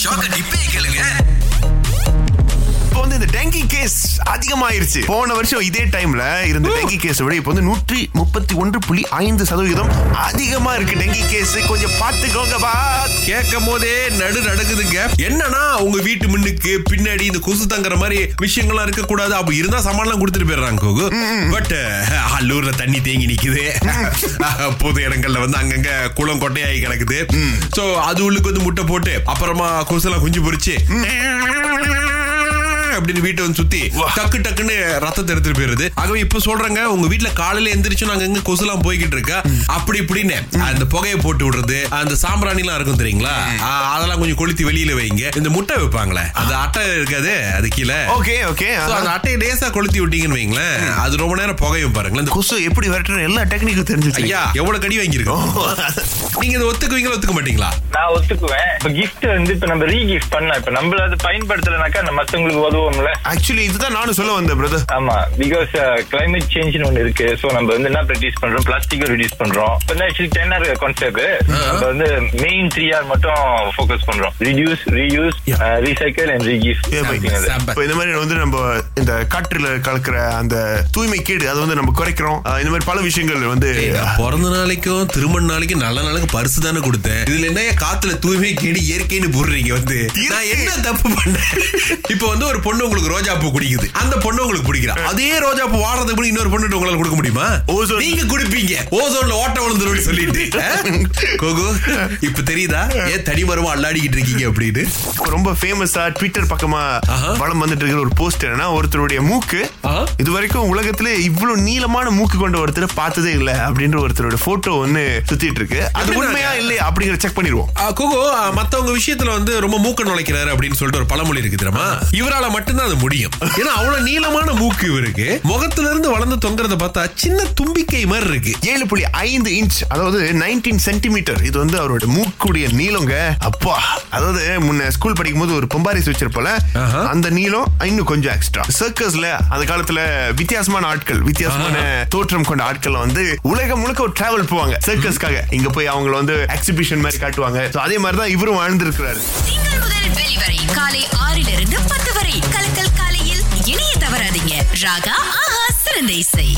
ஷாக்க டிப்பே கேளுங்க. இப்போ வந்து இந்த டெங்கி கேஸ் அதிகமாயிருச்சு. போன வருஷம் இதே டைம்ல இருந்த டெங்கி கேஸ் விட இப்போ வந்து நூற்றி முப்பத்தி ஒன்று புள்ளி ஐந்து சதவீதம் அதிகமா இருக்கு டெங்கி கேஸ் கொஞ்சம் பார்த்துக்கோங்க பா கேட்கும் போதே நடு நடக்குதுங்க. என்னன்னா உங்க வீட்டு முன்னுக்கு பின்னாடி இந்த கொசு தங்குற மாதிரி விஷயங்கள்லாம் இருக்க கூடாது அப்ப இருந்தா சமாளம் கொடுத்துட்டு போயிடுறாங்க கோகு. பட் அல்லூர்ல தண்ணி தேங்கி நிக்குது. பொது இடங்கள்ல வந்து அங்கங்க குளம் கொட்டையாகி கிடக்குது. சோ அது உள்ளுக்கு வந்து முட்டை போட்டு அப்புறமா கொசுலாம் குஞ்சு பொரிச்சு அப்படின்னு வீட்டை வந்து சுத்தி டக்கு டக்குன்னு ரத்தத்தை எடுத்துட்டு போயிருது. ஆகவே இப்ப சொல்றேங்க உங்க வீட்டுல காலையில எந்திரிச்சு நாங்க எங்க கொசுலாம் போய்கிட்டு இருக்கா? அப்படி இப்படின்னு அந்த புகையை போட்டு விடுறது அந்த சாம்பிராணி எல்லாம் இருக்கும் தெரியுங்களா? அதெல்லாம் கொஞ்சம் கொளுத்தி வெளியில வைங்க. இந்த முட்டை வைப்பாங்களே அந்த அட்டை இருக்காது அது கீழே. Okay okay. அந்த அட்டையை லேசா கொளுத்தி விட்டீங்கன்னு வைங்களேன் அது ரொம்ப நேரம் புகையும் பாருங்களேன். இந்த கொசு எப்படி விரட்டுற எல்லா டெக்னிக்கும் தெரிஞ்சிச்சு. ஐயா எவ்வளவு கடி வாங்கியிருக்கோம்? நீங்க இதை ஒத்துக்குவீங்களா ஒத்துக்க மாட்டீங்களா? நான் ஒத்துக்குவேன். இப்ப gift வந்து இப்ப நம்ம ரீகிஃப்ட் பண்ணலாம். இப்ப நம்மள அது பயன்படுத்தலைனாக்கா மத்தவங்களுக்கு உதவும்ல ஆக்சுவலி இதுதான் நானும் சொல்ல வந்தேன் பிரதர் ஆமா பிகாஸ் கிளைமேட் சேஞ்ச்னு ஒண்ணு இருக்கு. சோ நம்ம வந்து என்ன ரெடியூஸ் பண்றோம்? பிளாஸ்டிக் ரெடியூஸ் பண்றோம். ஆக்சுவலி டென் ஆர் கான்செப்ட் நம்ம வந்து மெயின் த்ரீ ஆர் மட்டும் ஃபோக்கஸ் பண்றோம். Reduce reuse recycle and regift இப்போ இந்த மாதிரி வந்து நம்ம இந்த காற்றுல கலக்கிற அந்த தூய்மை கேடு அதை வந்து நம்ம குறைக்கிறோம். இந்த மாதிரி பல விஷயங்கள் வந்து பிறந்த நாளைக்கும் திருமண நாளைக்கும் நல்ல நாளுக்கு பரிசு தானே கொடுத்தேன். இதுல என்ன காத்துல தூய்மை கேடி இயற்கைன்னு போடுறீங்க வந்து? நான் என்ன தப்பு பண்ணேன்? இப்ப வந்து ஒரு பொண்ணு உங்களுக்கு ரோஜா பூ குடிக்குது. அந்த பொண்ணு உங்களுக்கு பிடிக்கிறா. அதே ரோஜா பூ வாடுறதுக்கு முன்னாடி இன்னொரு பொண்ணு உங்களால கொடுக்க முடியுமா? Ozone. நீங்க குடிப்பீங்க. ஓசோன்ல ஓட்ட விழுந்துரும் சொல்லிட்டு. கோகு இப்ப தெரியுதா? ஏன் தனி மரமா அல்லாடிக்கிட்டு இருக்கீங்க அப்படின்னு? ரொம்ப ஃபேமஸா ட்விட்டர் பக்கமா. வளம் வந்துட்டு இருக்கிற ஒரு போஸ்ட் என்னன்னா ஒருத்தருடைய மூக்கு. இது வரைக்கும் உலகத்துல இவ்வளவு நீளமான மூக்கு கொண்ட ஒருத்தரை பார்த்ததே இல்ல அப்படின்ற ஒருத்தரோட போட்டோ ஒன்னு சுத்திட்டு இருக்கு. அது உண்மையா? இல்லையா அப்படிங்கிற செக் பண்ணிடுவோம். கோகோ மத்தவங்க விஷயத்துல வந்து ரொம்ப மூக்க நுழைக்கிறாரு அப்படின்னு சொல்லிட்டு ஒரு பழமொழி இருக்கு தெரியுமா? இவரால மட்டும்தான் அது முடியும். ஏன்னா அவ்வளவு நீளமான மூக்கு இவருக்கு. முகத்துல இருந்து வளர்ந்து தொங்குறத பார்த்தா சின்ன தும்பிக்கை மாதிரி இருக்கு. ஏழு புள்ளி ஐந்து இன்ச் அதாவது நைன்டீன் சென்டிமீட்டர் இது வந்து அவரோட மூக்குடைய நீளங்க. அப்பா அதாவது முன்ன ஸ்கூல் படிக்கும் போது ஒரு பொம்பாரிஸ் வச்சிருப்போல ஆஹா. அந்த நீளம் இன்னும் கொஞ்சம் எக்ஸ்ட்ரா சர்க்கஸ்ல அந்த காலத்துல வித்தியாசமான ஆட்கள் வித்தியாசமான தோற்றம் கொண்ட ஆட்கள் வந்து உலகம் முழுக்க ஒரு டிராவல் போவாங்க. சர்க்கஸ்க்காக இங்க போய் அவங்கள வந்து எக்ஸிபிஷன் மாதிரி காட்டுவாங்க. So அதே மாதிரி தான் இவரும் வாழ்ந்திருக்கிறாரு. வெளிவரை காலை ஆறிலிருந்து பத்து வரை. கலக்கல் காலையில் இணைய தவறாதீங்க. ராகா ஆஹா சிறந்த இசை.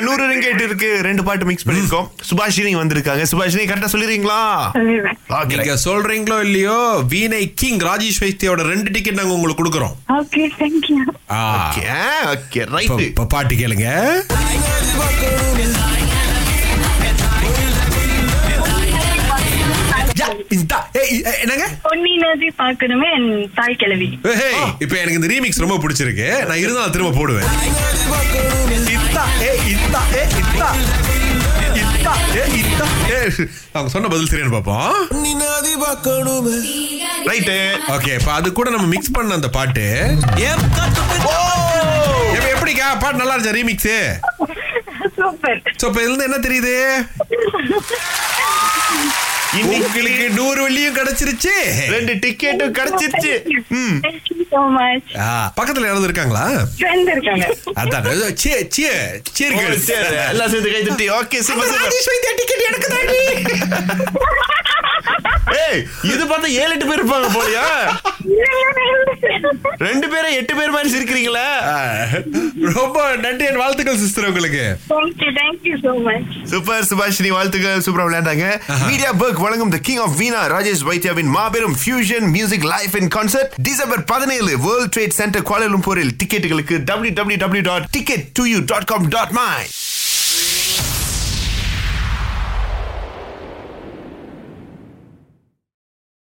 நூறு ரிங்கேட் இருக்கு ரெண்டு பாட்டு மிக்ஸ் பண்ணிருக்கோம். சுபாஷினி வந்திருக்காங்க. சுபாஷினி கரெக்டா சொல்லிடுறீங்களா. நீங்க சொல்றீங்களோ இல்லையோ வீணை கிங் ராஜேஷ் வைத்தியோட ரெண்டு டிக்கெட் நாங்க உங்களுக்கு கொடுக்குறோம். Okay, right. இப்ப- இப்ப பாட்டு கேளுங்க. என்னங்க? பொன்னினதி பார்க்கணுமே என் தாய் கிழவி. இப்ப எனக்கு இந்த ரீமிக்ஸ் ரொம்ப பிடிச்சிருக்கு. நான் இருந்தாலும் திரும்ப போடுவேன். அவங்க சொன்ன பதில் சரியானு பாப்போம் Right. ஓகே இப்ப அது கூட நம்ம மிக்ஸ் பண்ண அந்த பாட்டு. எப்ப- எப்படிக்கா? பாட்டு நல்லா இருந்துச்சா ரீமிக்ஸ் சூப்பர். சோ இப்ப இதுல இருந்து என்ன தெரியுது? உங்களுக்கு நூறு வெள்ளியும் கிடைச்சிருச்சு. ரெண்டு டிக்கெட்டும் கிடைச்சிருச்சு. பக்கத்துல யாராவது இருக்காங்களா? அதான் சே சே cheer ஓ, girls. சரி, எல்லாம் சேர்ந்து கை தட்டி. ஓகே சூப்பர் சூப்பர் டிக்கெட் எனக்கு ஏய் இது பார்த்தா ஏழு எட்டு பேர் இருப்பாங்க போலியா? ரெண்டு பேரும் எட்டு பேர் மாதிரி சிரிக்கிறீங்களா? ரொம்ப நன்றி என் வாழ்த்துக்கள் சிஸ்டர் உங்களுக்கு. சூப்பர் சுபாஷினி வாழ்த்துக்கள் சூப்பரா விளையாண்டாங்க. மீடியா பர்க் வழங்கும் the king of veena Rajesh வைத்தியாவின் மாபெரும் fusion music life in concert December பதினேழு வேர்ல்ட் ட்ரேட் சென்டர் கோலாலும்பூரில் டிக்கெட்டுகளுக்கு W W W dot ticket to you dot com dot my